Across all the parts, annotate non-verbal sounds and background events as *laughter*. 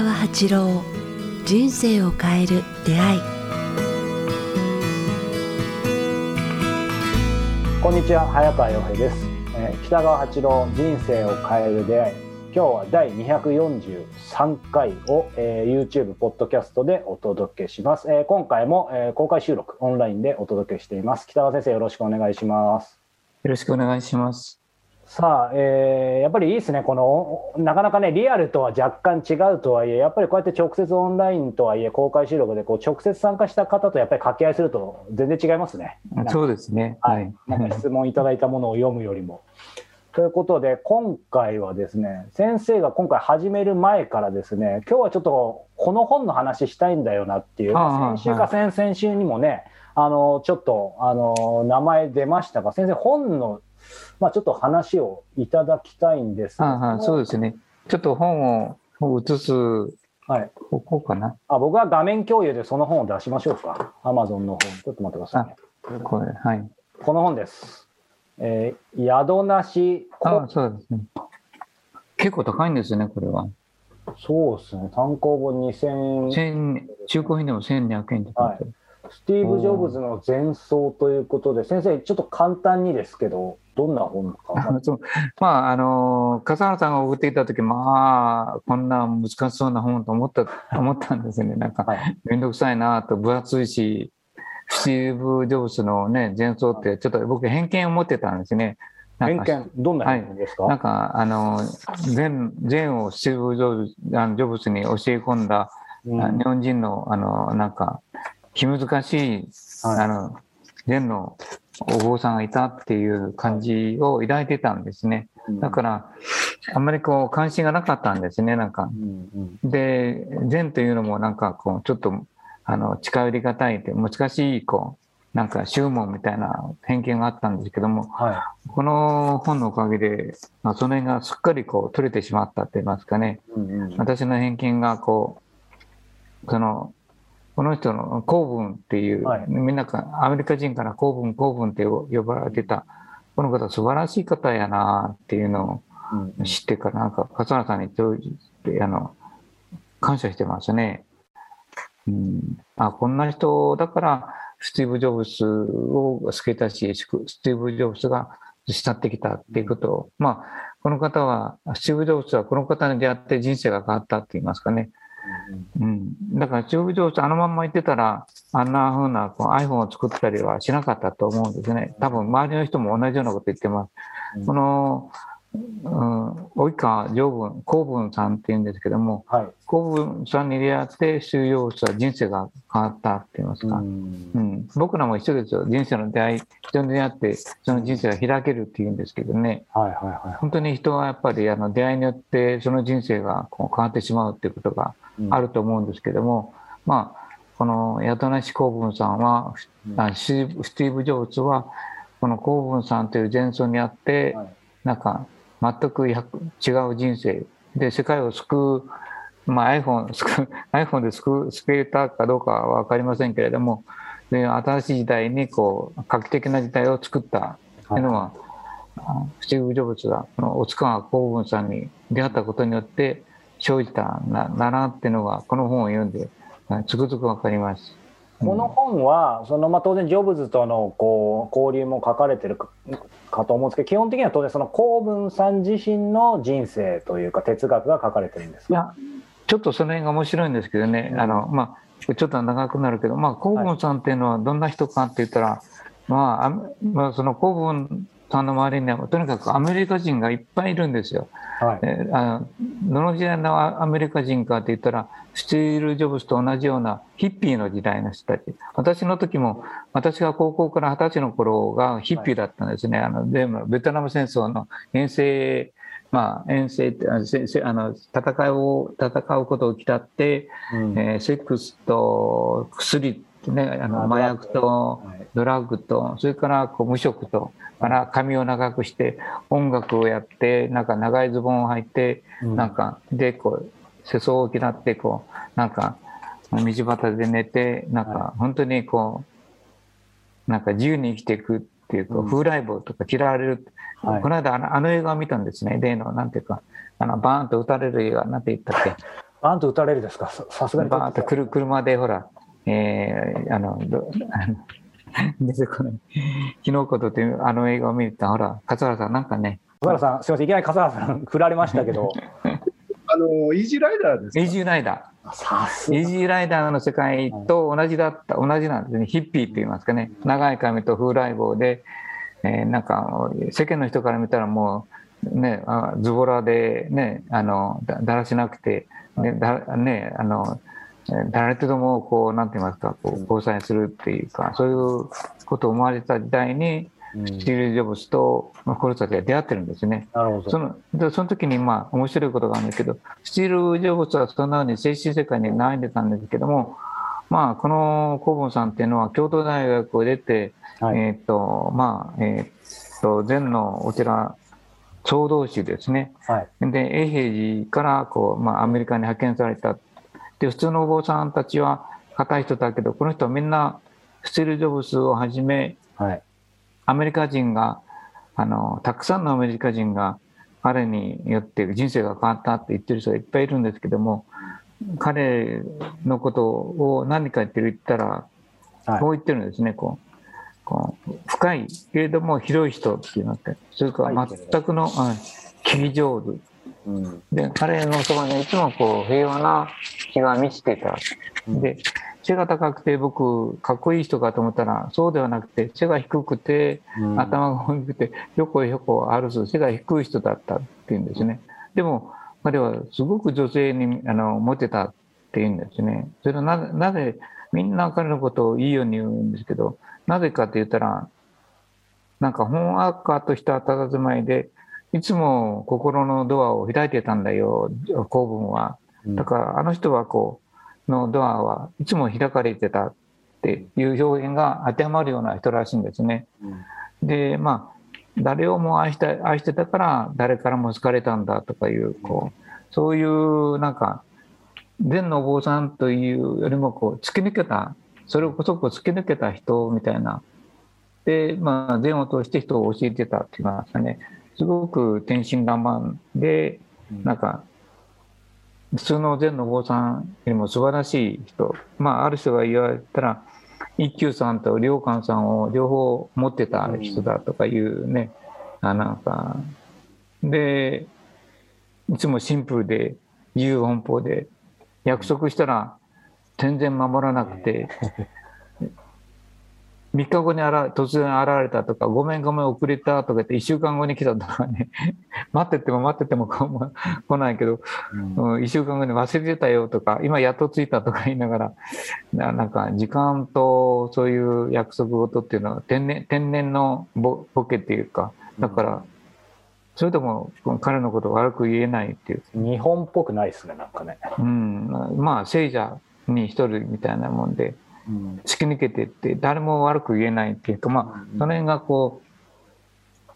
川八郎人生を変える出会い。こんにちは早川洋平です、えー北川八郎人生を変える出会い。今日は第243回を、えー YouTube ポッドキャストでお届けします、えー今回も、えー公開収録オンラインでお届けしています。北川先生よろしくお願いします。よろしくお願いします。さあ、えーやっぱりいいですね、このなかなかね、リアルとは若干違うとはいえ、やっぱりこうやって直接オンラインとはいえ、公開収録でこう直接参加した方とやっぱり掛け合いすると全然違いますね。そうですね。ははいい。なんか質問いただいたものを読むよりも。ということで、今回はですね、先生が今回始める前からですね、今日はちょっとこの本の話したいんだよなっていう、先週かは先々週にもね、あのちょっとあの名前出ましたが、先生、本の、まあ、ちょっと話をいただきたいんですああ、そうですね。ちょっと本を映すはい、ここかな。あ僕は画面共有でその本を出しましょうか、アマゾンの本、ちょっと待ってくださいね。これ、はい。この本です。えー宿なしああ、そうですね。結構高いんですよね、これは。そうですね、単行本2000、千中古品でも1200円って書い。スティーブ・ジョブズの前奏ということで、先生、ちょっと簡単にですけど、どんな本か。*laughs* まあ、あの、笠原さんが送ってきたとき、まあ、こんな難しそうな本と思った、*laughs* 思ったんですよね。なんか、はい、めんどくさいなと、分厚いし、スティーブ・ジョブズのね、前奏って、ちょっと僕偏見を持ってたんですね。偏見、どんな偏見ですか、なんか、あの、禅、禅をスティーブ・ジョブズあのジョブズに教え込んだ、うんあ日本人の、あの、なんか、気難しい、はいあの、禅のお坊さんがいたっていう感じを抱いてたんですね。だから、あんまりこう、関心がなかったんですね、なんか。で、禅というのもなんかこう、ちょっと、あの、近寄りがたいって、難しい、こう、なんか宗門みたいな偏見があったんですけども、はこの本のおかげで、まあ、その辺がすっかりこう取れてしまったって言いますかね。私の偏見がこう、その、この人の公文っていう、はい。みんなかアメリカ人から公文公文って呼ばれてた、この方素晴らしい方やなっていうのうん。を知ってから、なんか笠原さんに当時あの感謝してますね。うん、あこんな人だからスティーブ・ジョブズを好けたし、スティーブ・ジョブズが慕ってきたっていうことを、まあ、この方は、スティーブ・ジョブズはこの方に出会って人生が変わったって言いますかね。うん。だから、スティーブ・ジョブズあのまんま言ってたら、あんな風なこう iPhone を作ったりはしなかったと思うんですね。多分、周りの人も同じようなこと言ってます。うんこの、うん、及川上文、公文さんって言うんですけども、はい。公文さんに出会って、スティーブ・ジョブズは人生が変わったって言いますか。うん。うん、僕らも一緒ですよ。人生の出会い、人に出会って、その人生が開けるっていうんですけどね。はいはいはい。本当に人はやっぱりあの出会いによって、その人生がこう変わってしまうっていうことがうん。あると思うんですけども、まあ、この八梨公文さんは、うん。あスティーブスティーブ・ジョブズは、この公文さんという前奏にあって、はい。なんか全く違う人生で世界を救う、まあ、iPhone, 救う iPhone で救う救えたかどうかは分かりませんけれどもで新しい時代にこう画期的な時代を作ったというのは、あスティーブ・ジョブズがこの大塚川公文さんに出会ったことによって生じたんだなっていうのがこの本を読んでつくづく分かります。この本はその、まあ、当然ジョブズとのこう交流も書かれてるかかと思うんですけど基本的には当然その公文さん自身の人生というか哲学が書かれてるんですか？いや、ちょっとその辺が面白いんですけどね、うん。あの、まあ、ちょっと長くなるけど、まあ、公文さんっていうのはどんな人かって言ったら、まああ、まあ、その公文さんの周りには、とにかくアメリカ人がいっぱいいるんですよ。はいえーあのどの時代のアメリカ人かって言ったら、スティール・ジョブズと同じようなヒッピーの時代の人たち。私の時も、私が高校から二十歳の頃がヒッピーだったんですね。あの、でもベトナム戦争の遠征、まあ、遠征って、あの戦いを、戦うことをきたって、うんえーセックスと薬、ね、あのあ麻薬とはい。ドラッグと、それからこう無職と、から髪を長くして、音楽をやって、なんか長いズボンを履いて、うん。なんか、で、こう、世相を嫌って、こう、なんか、道端で寝て、なんはか、本当にこう、なんか自由に生きていくっていう、こううん。風来坊とか嫌われる。はい。この間あの、あの映画を見たんですね。例の、なんていうか、あの、バーンと撃たれる映画、なんて言ったっけ？*laughs* バーンと打たれるですか？ささすがにバーンと車でほら、えー、あの、どあの *laughs* 出てこない。昨日ことっていうあの映画を見たほら、勝原さんなんかね、笠原さん、すみません、いきなり笠原さん振られましたけど、*laughs* あの、イージーライダーですか？イージーライダさすー。イーが。ジーライダーの世界と同じだった、同じなんですね。ヒッピーって言いますかね。長い髪と風来坊で、えーなんか、世間の人から見たらもう、ね、あズボラで、ね、あの、だだらしなくて、ね、だね、あの、えー誰とでもこう、なんて言いますか、こう、交際するっていうか、そういうことを思われた時代に、うんスティーブ・ジョブズとまあこの人たちが出会ってるんですね。なるほど。そのでその時にまあ面白いことがあるんだけど、スティール・ジョブズはそんなふうに精神世界に悩んでたんですけども、まあ、このコーボンさんっていうのは京都大学を出て、はいえっ、と、まあ、えっ、と、禅のお寺、総道宗ですね。はい。で、永平寺からこう、まあ、アメリカに派遣された。で、普通のお坊さんたちは硬い人だけど、この人はみんな、スティール・ジョブズをはじめ、はい。アメリカ人が、あの、たくさんのアメリカ人が彼によって人生が変わったって言ってる人がいっぱいいるんですけども、彼のことを何か言ってる言ったら、はいこう言ってるんですね、こう。こう深いけれども広い人っていうのって、それから全くの、はい聞き上手。うん。で、彼のそばにいつもこう平和な気が満ちてた。で、背が高くて僕、かっこいい人かと思ったら、そうではなくて、背が低くて、うん頭が大きくて、ひょこひょこ歩す背が低い人だったっていうんですね。でも、彼はすごく女性にあのモテたっていうんですね。それはななぜ、みんな彼のことをいいように言うんですけど、なぜかって言ったら、なんかほんわかとした佇まいで、いつも心のドアを開いてたんだよ、公文は。だからあの人はこう、のドアはいつも開かれてたっていう表現が当てはまるような人らしいんですね。で、まあ、誰をも愛した愛してたから誰からも好かれたんだとかいう、こう、そういうなんか、禅のお坊さんというよりもこう、突き抜けた、それこそこう突き抜けた人みたいな。で、まあ、禅を通して人を教えてたって言いますかね。すごく天真爛漫で、なんか、普通の禅のお坊さんよりも素晴らしい人。まあ、ある人が言われたら、一休さんと良寛さんを両方持ってた人だとかいうね、あなんか、で、いつもシンプルで、自由奔放で、約束したら全然守らなくて、*laughs* 3日後にあら突然現れたとか、ごめんごめん遅れたとか言って1週間後に来たとかね、*laughs* 待ってても待っててもこ来ないけど、うん、1週間後に忘れてたよとか、今やっと着いたとか *laughs* 言いながら、ななんか時間とそういう約束事っていうのは天然天然のボボケっていうか、だから、それでも彼のことを悪く言えないっていう。日本っぽくないですね、なんかね。うん、まあ聖者に一人みたいなもんで、うん突き抜けてって誰も悪く言えないっていうか、まあ、その辺がこ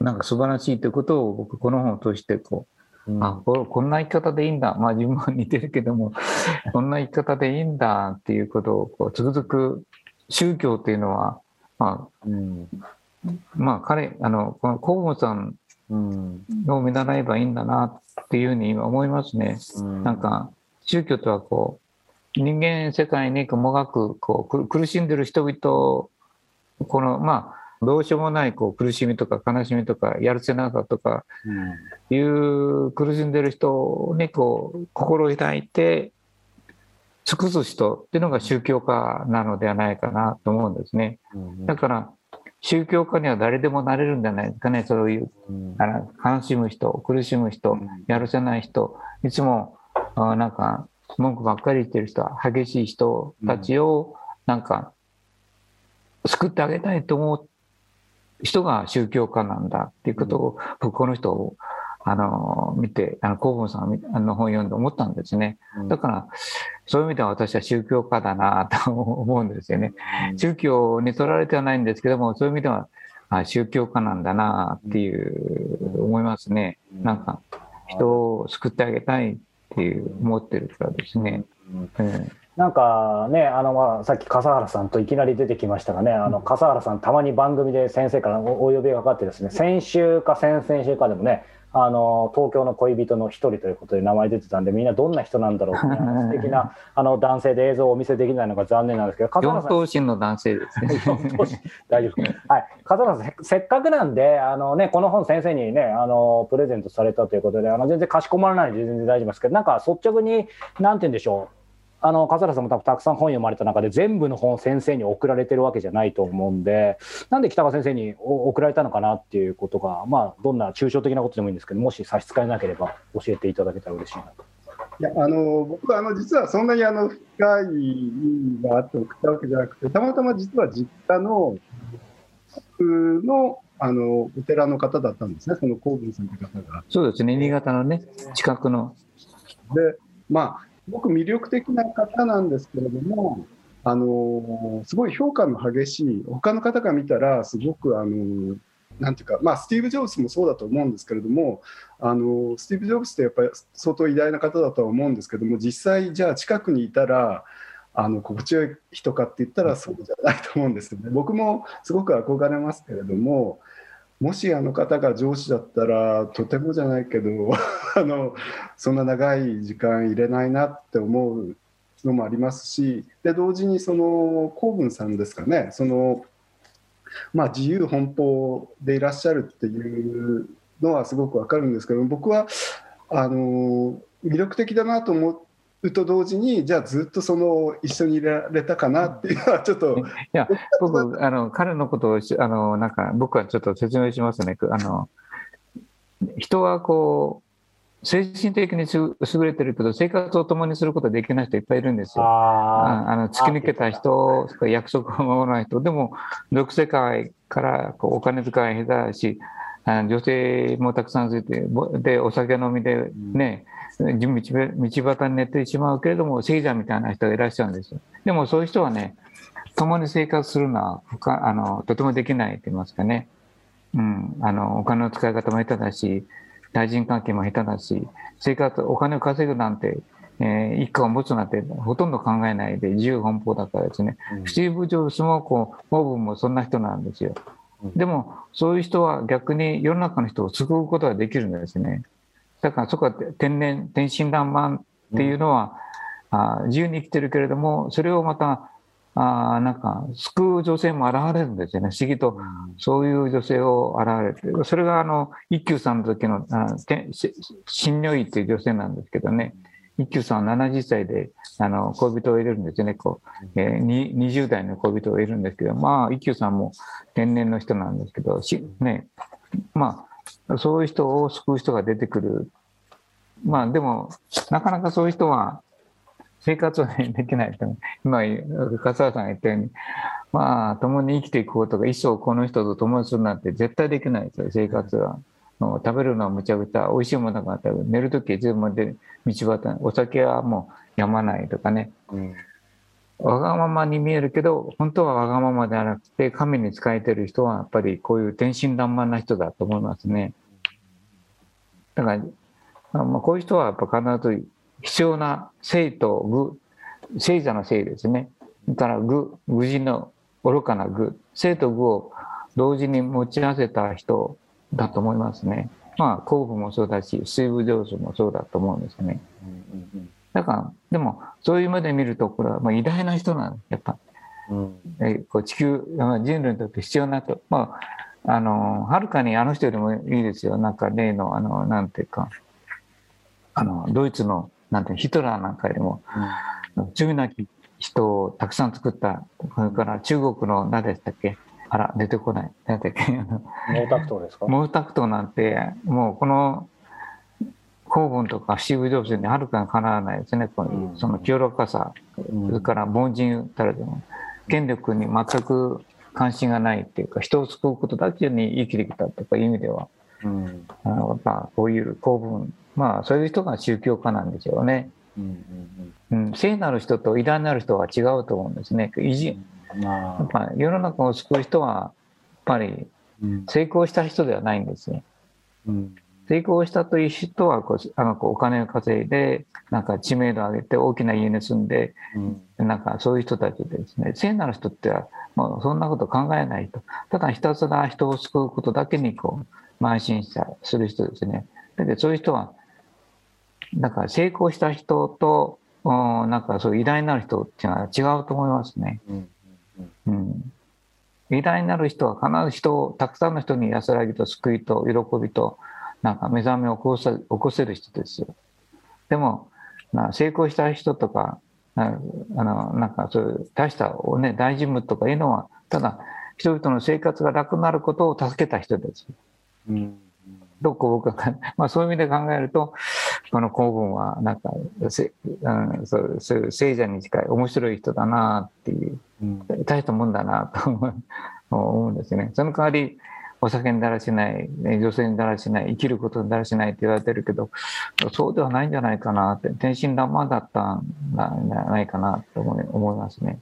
う、なんか素晴らしいということを僕この本を通してこう、うん。あここんな生き方でいいんだ。まあ自分は似てるけども *laughs* こんな生き方でいいんだっていうことをこうつくづく宗教っていうのはまうん。あまあ彼あのこの河本さんうん。を見習えばいいんだなっていうふうに今思いますね。うん。なんか宗教とはこう人間世界にもがくこうく苦しんでる人々このまあどうしようもないこう苦しみとか悲しみとかやるせなさとかいう苦しんでる人にこう心を開いて尽くす人っていうのが宗教家なのではないかなと思うんですね。うんだから宗教家には誰でもなれるんじゃないですかねそういう悲しむ人苦しむ人やるせない人いつもあなんか文句ばっかり言ってる人激しい人たちをなんか救ってあげたいと思う人が宗教家なんだっていうことを僕この人をあの見てあのさんの本読んで思ったんですね。だからそういう意味では私は宗教家だなと思うんですよね。宗教に取られてはないんですけどもそういう意味ではあ宗教家なんだなっていう思いますね。なんか人を救ってあげたいっていう思ってるからですね。うんうんなんかね、あのまあさっき笠原さんといきなり出てきましたがね、あの笠原さん、たまに番組で先生からおお呼びがかかってですね、先週か先々週かでもね、あの東京の恋人の一人ということで名前出てたんで、みんなどんな人なんだろうって、*laughs* 素敵なあの男性で映像をお見せできないのが残念なんですけど、笠原四さん頭身の男性ですね。*laughs* 大丈夫。はい、笠原さんせ、せっかくなんで、あのね、この本先生にね、あのプレゼントされたということで、あの全然かしこまらないで全然大丈夫ですけど、なんか率直に、なんて言うんでしょう。あの笠原さんも多分たくさん本読まれた中で全部の本先生に送られてるわけじゃないと思うんでなんで北川先生にお送られたのかなっていうことがまあどんな抽象的なことでもいいんですけどもし差し支えなければ教えていただけたら嬉しいなと。いやあの僕はあの実はそんなにあの深い意味があって送ったわけじゃなくてたまたま実は実家ののあのお寺の方だったんですねその高文さんという方が。そうですね、新潟のね、近くの。でまあすごく魅力的な方なんですけれどもあのすごい評価の激しい他の方が見たらすごくあのなんていうか、まあ、スティーブ・ジョブズもそうだと思うんですけれどもあのスティーブ・ジョブズってやっぱり相当偉大な方だとは思うんですけども実際じゃあ近くにいたらあの心地よい人かって言ったらそうじゃないと思うんですよね。僕もすごく憧れますけれどももしあの方が上司だったらとてもじゃないけど *laughs* あのそんな長い時間入れないなって思うのもありますしで同時にその公文さんですかねそのまあ、自由奔放でいらっしゃるっていうのはすごくわかるんですけど僕はあの魅力的だなと思ってうと同時にじゃあずっとその一緒にいられたかなっていうのはちょっと *laughs* いや、僕、あの彼のことをしあのなんか僕はちょっと説明しますね。あの人はこう精神的にす優れてるけど生活を共にすることができない人いっぱいいるんですよ。ああの突き抜けた人、約束を守らない人、でも、毒世界からこうお金遣い下手だし、あの女性もたくさんついて、ぼでお酒飲みでね、道道端に寝てしまうけれども、聖者みたいな人がいらっしゃるんですよ。でもそういう人はね、共に生活するのはあのとてもできないと言いますかね、うん、あのお金の使い方も下手だし、対人関係も下手だし、生活、お金を稼ぐなんて、えー一家を持つなんてほとんど考えないで自由奔放だからですね、スティーブ・ジョブズもこうモブもそんな人なんですよ。でもそういう人は逆に世の中の人を救うことができるんですね。だからそこは天然天真爛漫っていうのは、あー自由に生きてるけれどもそれをまたあーなんか救う女性も現れるんですよね。不思議とそういう女性を現れてそれがあの一休さんの時の新如意っていう女性なんですけどね一休さんは70歳であの恋人を入れるんですよね。こう、えーに20代の恋人をいるんですけどまあ一休さんも天然の人なんですけどしねまあそういう人を救う人が出てくる。まあでもなかなかそういう人は生活はねできないと今笠原さんが言ったようにまあ共に生きていくことが一生この人と共にするなんて絶対できないですよ生活は。もう食べるのはむちゃくちゃ美味しいものが食べる寝る時はいつで道端にお酒はもうやまないとかねうんわがままに見えるけど本当はわがままではなくて神に仕えてる人はやっぱりこういう天真爛漫な人だと思いますね。だからあまあこういう人はやっぱ必ず必要な聖と愚聖者の聖ですね。それから愚愚人の愚かな愚聖と愚を同時に持ち合わせた人だと思いますね。まあ甲府もそうだし水部上手もそうだと思うんですね。だからでもそういう目で見るとこれはまあ偉大な人なんですやっぱ。うん。えこう地球まあ人類にとって必要なと、まあ、あのはるかにあの人よりもいいですよ。なんか例のあのなんていうかあのドイツのなんてヒトラーなんかよりも。罪なき人をたくさん作った。それから中国の何でしたっけ？あら出てこない。何だっけあの毛沢東ですか？毛沢東なんてもうこの公文とかシーブ・ジョブズにはるかにかなわないですね。このうん。その清らかさ。うん。それから凡人たらでも権力に全く関心がないっていうか人を救うことだけに生きてきたとかいう意味ではうん。あのやっぱこういう公文まあそういう人が宗教家なんでしょうね。うんうん、聖なる人と偉大なる人は違うと思うんですね。偉人やっぱ世の中を救う人はやっぱりうん。成功した人ではないんですよ。うん。成功したという人はこうあのこうお金を稼いでなんか知名度を上げて大きな家に住んで、うん、なんかそういう人たちですね。聖なる人ってはもうそんなこと考えないと。ただひたすら人を救うことだけにこう邁進したする人ですね。だけどそういう人はなんか成功した人となんかそういう偉大なる人っていうのは違うと思いますね。うん、うん偉大になる人は必ず人をたくさんの人に安らぎと救いと喜びとなんか目覚めを起こせ起こせる人ですよ。でも、まあ、成功した人とかあのなんかそういう大した、ね、大事務とかいうのはただ人々の生活が楽になることを助けた人です。うんどこ僕は、*laughs* まあ、そういう意味で考えるとこの公文はなんかせ、うん、そうそういう聖者に近い面白い人だなっていう、うん、大したもんだなと思うんですね。その代わりお酒にだらしない、女性にだらしない、生きることにだらしないって言われてるけど、そうではないんじゃないかなって、天真爛漫だったんじゃないかなと思いますね。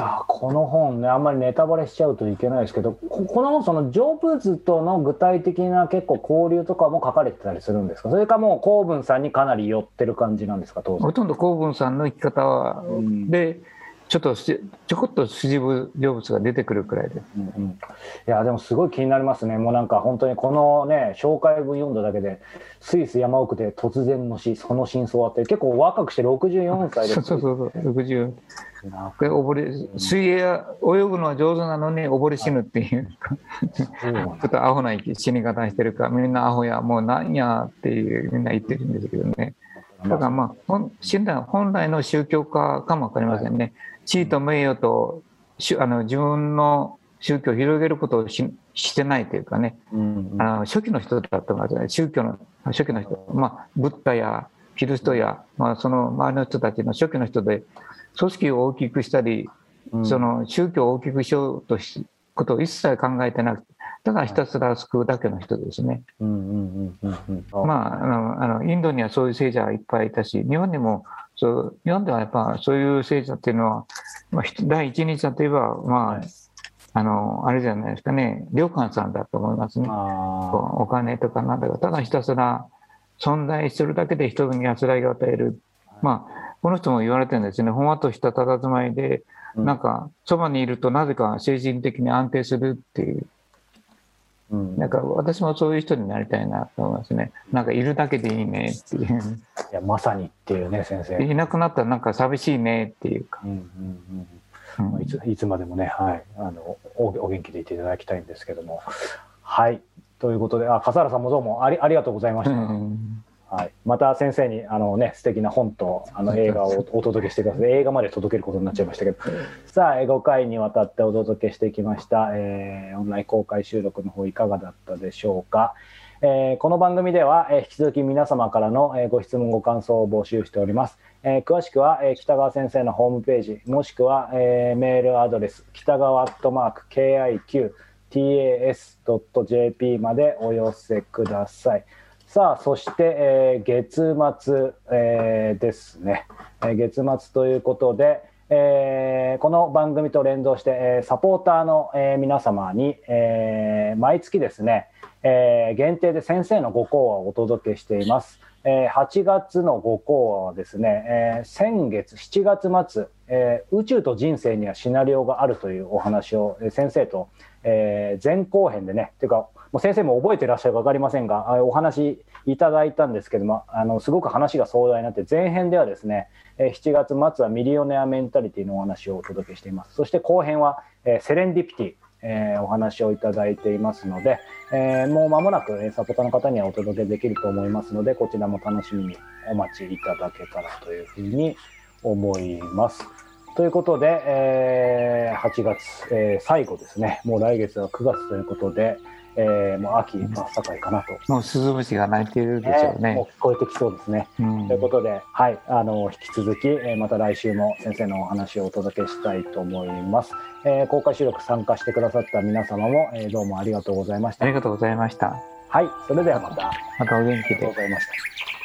あこの本ねあんまりネタバレしちゃうといけないですけどこの本その成仏との具体的な結構交流とかも書かれてたりするんですか？それかもう公文さんにかなり寄ってる感じなんですかほとんど公文さんの生き方は、うん、でちょっとちょこっと筋成仏が出てくるくらいで、うんうん、いやでもすごい気になりますね。もうなんか本当にこのね紹介文読んだだけでスイス山奥で突然の死その真相はって結構若くして64歳で。*laughs* そうそうそう60溺れ水泳泳ぐのは上手なのに溺れ死ぬっていう。ちょっとアホな死に方してるかみんなアホやもうなんやっていうみんな言ってるんですけどね。だからまあ本来の宗教家かも分かりませんね、地位と名誉とあの自分の宗教を広げることをししてないというかね、うんうん、あの初期の人だったんですね宗教の初期の人、まあ、ブッダやキリストや、まあ、その周りの人たちの初期の人で組織を大きくしたり、うん、その宗教を大きくしようとしことを一切考えてなくてだからひたすら救うだけの人ですね。まああのあのインドにはそういう聖者がいっぱいいたし日本にもそう日本ではやっぱそういう聖者っていうのは、まあ、第一人者といえばまあ、はい、あのあれじゃないですかね良寛さんだと思いますね。お金とかなんだかただひたすら存在するだけで人に安らぎを与える。まあこの人も言われてるんですね。ほんわとした佇まいで、なんかそばにいるとなぜか精神的に安定するっていう。うん、なんか私もそういう人になりたいなと思いますね。なんかいるだけでいいねっていう。いやまさにっていうね先生。いなくなったらなんか寂しいねっていうか。うんうんうん、いついつまでもね、はい、あのおお元気でいていただきたいんですけども。はいということであ笠原さんもどうもありありがとうございました。うんはい、また先生にあの、ね、素敵な本とあの映画を *laughs* お届けしてください。映画まで届けることになっちゃいましたけど。*laughs* さあ5回にわたってお届けしてきました、えー、オンライン公開収録の方いかがだったでしょうか、えー、この番組では、えー、引き続き皆様からの、えー、ご質問ご感想を募集しております、えー、詳しくは、えー、北川先生のホームページもしくは、えー、メールアドレス北川アットマーク KIQTAS.jp までお寄せください。さあそして、えー、月末、えー、ですね、えー、月末ということで、えー、この番組と連動して、えー、サポーターの、えー、皆様に、えー、毎月ですね、えー、限定で先生のご講話をお届けしています。えー、8月のご講話はですね、えー、先月7月末、えー、宇宙と人生にはシナリオがあるというお話を、えー、先生と、えー、前後編でねというかもう先生も覚えてらっしゃるか分かりませんがお話いただいたんですけどもあのすごく話が壮大になって前編ではですね7月末はミリオネアメンタリティのお話をお届けしていますそして後編はセレンディピティえー、お話をいただいていますので、えー、もう間もなくサポーターの方にはお届けできると思いますのでこちらも楽しみにお待ちいただけたらというふうに思います。ということで、えー、8月、えー、最後ですねもう来月は9月ということで、えー、もう秋真っ盛りかなと。もうスズムシが鳴いているでしょうね。もう聞こえてきそうですね。うん、ということで、はい、あの引き続き、えー、また来週も先生のお話をお届けしたいと思います。えー、公開収録参加してくださった皆様も、えー、どうもありがとうございました。ありがとうございました。はい、それではまた。またお元気で。ありがとうございました。